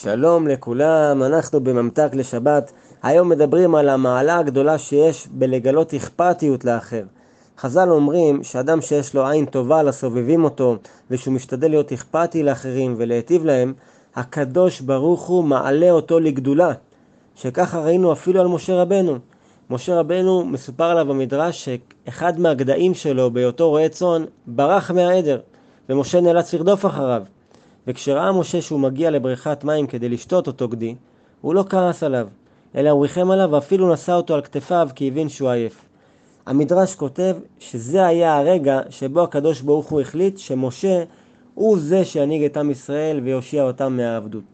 שלום לכולם, אנחנו בממתק לשבת. היום מדברים על המעלה הגדולה שיש בלגלות אכפתיות לאחר. חז"ל אומרים שאדם שיש לו עין טובה לסובבים אותו ושהוא משתדל להיות אכפתי לאחרים ולהיטיב להם, הקדוש ברוך הוא מעלה אותו לגדולה. שככה ראינו אפילו על משה רבנו. משה רבנו מסופר עליו במדרש שאחד מהגדיים שלו בהיותו רועה צאן ברח מהעדר ומשה נאלץ לרדוף אחריו. וכשראה משה שהוא מגיע לבריכת מים כדי לשתות אותו גדי, הוא לא כעס עליו, אלא הוא ריחם עליו ואפילו נשא אותו על כתפיו כי הבין שהוא עייף. המדרש כותב שזה היה הרגע שבו הקדוש ברוך הוא החליט שמשה הוא זה שינהיג את עם ישראל ויושיע אותם מהעבדות.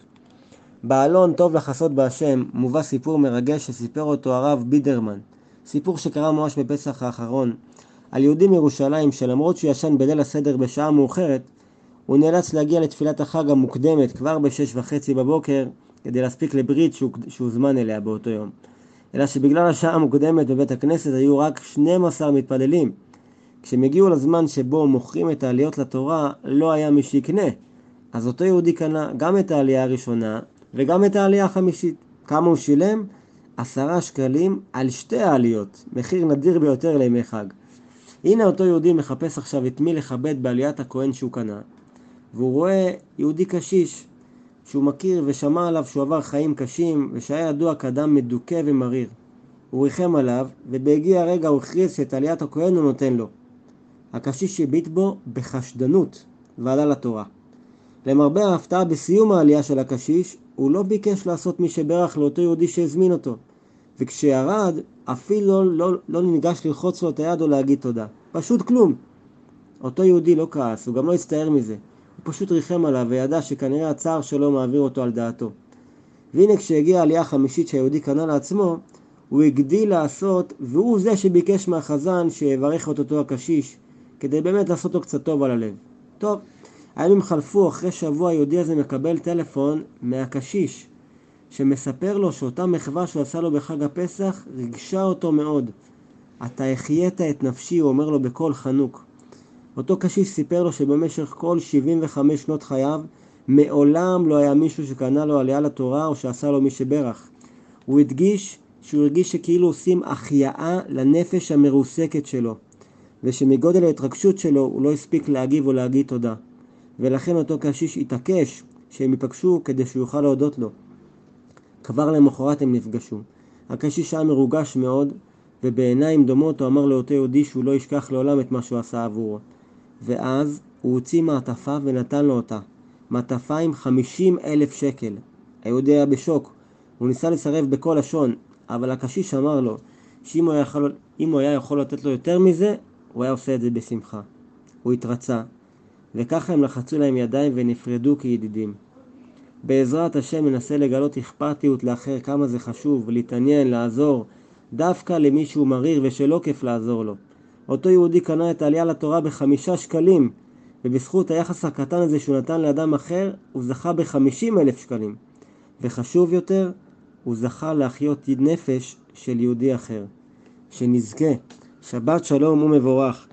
בעלון טוב לחסות בהשם מובא סיפור מרגש שסיפר אותו הרב בידרמן, סיפור שקרה ממש בפסח האחרון, על יהודי מירושלים שלמרות שהוא ישן בליל הסדר בשעה מאוחרת, הוא נאלץ להגיע לתפילת החג המוקדמת כבר בשש וחצי בבוקר כדי להספיק לברית שהוזמן אליה באותו יום. אלא שבגלל השעה המוקדמת בבית הכנסת היו רק 12 מתפללים. כשהם הגיעו לזמן שבו מוכרים את העליות לתורה, לא היה מי שיקנה. אז אותו יהודי קנה גם את העלייה הראשונה וגם את העלייה החמישית. כמה הוא שילם? עשרה שקלים על שתי העליות, מחיר נדיר ביותר לימי חג. הנה אותו יהודי מחפש עכשיו את מי לכבד בעליית הכהן שהוא קנה, והוא רואה יהודי קשיש שהוא מכיר ושמע עליו שהוא עבר חיים קשים ושהיה ידוע כאדם מדוכא ומריר. הוא ריחם עליו, ובהגיע הרגע הוא הכריז שאת עליית הכהן הוא נותן לו. הקשיש הביט בו בחשדנות ועלה לתורה. למרבה ההפתעה בסיום העלייה של הקשיש, הוא לא ביקש לעשות מי שברך לאותו יהודי שהזמין אותו. וכשירד, אפילו לא, לא ניגש ללחוץ לו את היד או להגיד תודה. פשוט כלום. אותו יהודי לא כעס, הוא גם לא הצטער מזה. פשוט ריחם עליו וידע שכנראה הצער שלו מעביר אותו על דעתו. והנה כשהגיעה העלייה החמישית שהיהודי קנה לעצמו, הוא הגדיל לעשות, והוא זה שביקש מהחזן שיברך את אותו הקשיש, כדי באמת לעשות לו קצת טוב על הלב. טוב, הימים חלפו, אחרי שבוע היהודי הזה מקבל טלפון מהקשיש, שמספר לו שאותה מחווה שהוא עשה לו בחג הפסח ריגשה אותו מאוד. אתה החיית את נפשי, הוא אומר לו בקול חנוק. אותו קשיש סיפר לו שבמשך כל 75 שנות חייו מעולם לא היה מישהו שקנה לו עלייה לתורה או שעשה לו מי שברך. הוא הדגיש שהוא הרגיש שכאילו עושים החייאה לנפש המרוסקת שלו ושמגודל ההתרגשות שלו הוא לא הספיק להגיב או להגיד תודה ולכן אותו קשיש התעקש שהם ייפגשו כדי שהוא יוכל להודות לו. כבר למחרת הם נפגשו. הקשיש היה מרוגש מאוד ובעיניים דומות הוא אמר לאותו יהודי שהוא לא ישכח לעולם את מה שהוא עשה עבורו. ואז הוא הוציא מעטפה ונתן לו אותה. מעטפה עם חמישים אלף שקל. היהודי היה בשוק. הוא ניסה לסרב בכל לשון, אבל הקשיש אמר לו שאם הוא, יכול, הוא היה יכול לתת לו יותר מזה, הוא היה עושה את זה בשמחה. הוא התרצה, וככה הם לחצו להם ידיים ונפרדו כידידים. בעזרת השם מנסה לגלות אכפתיות לאחר כמה זה חשוב, להתעניין, לעזור, דווקא למי שהוא מריר ושלא כיף לעזור לו. אותו יהודי קנה את העלייה לתורה בחמישה שקלים, ובזכות היחס הקטן הזה שהוא נתן לאדם אחר, הוא זכה בחמישים אלף שקלים. וחשוב יותר, הוא זכה להחיות נפש של יהודי אחר. שנזכה. שבת שלום ומבורך.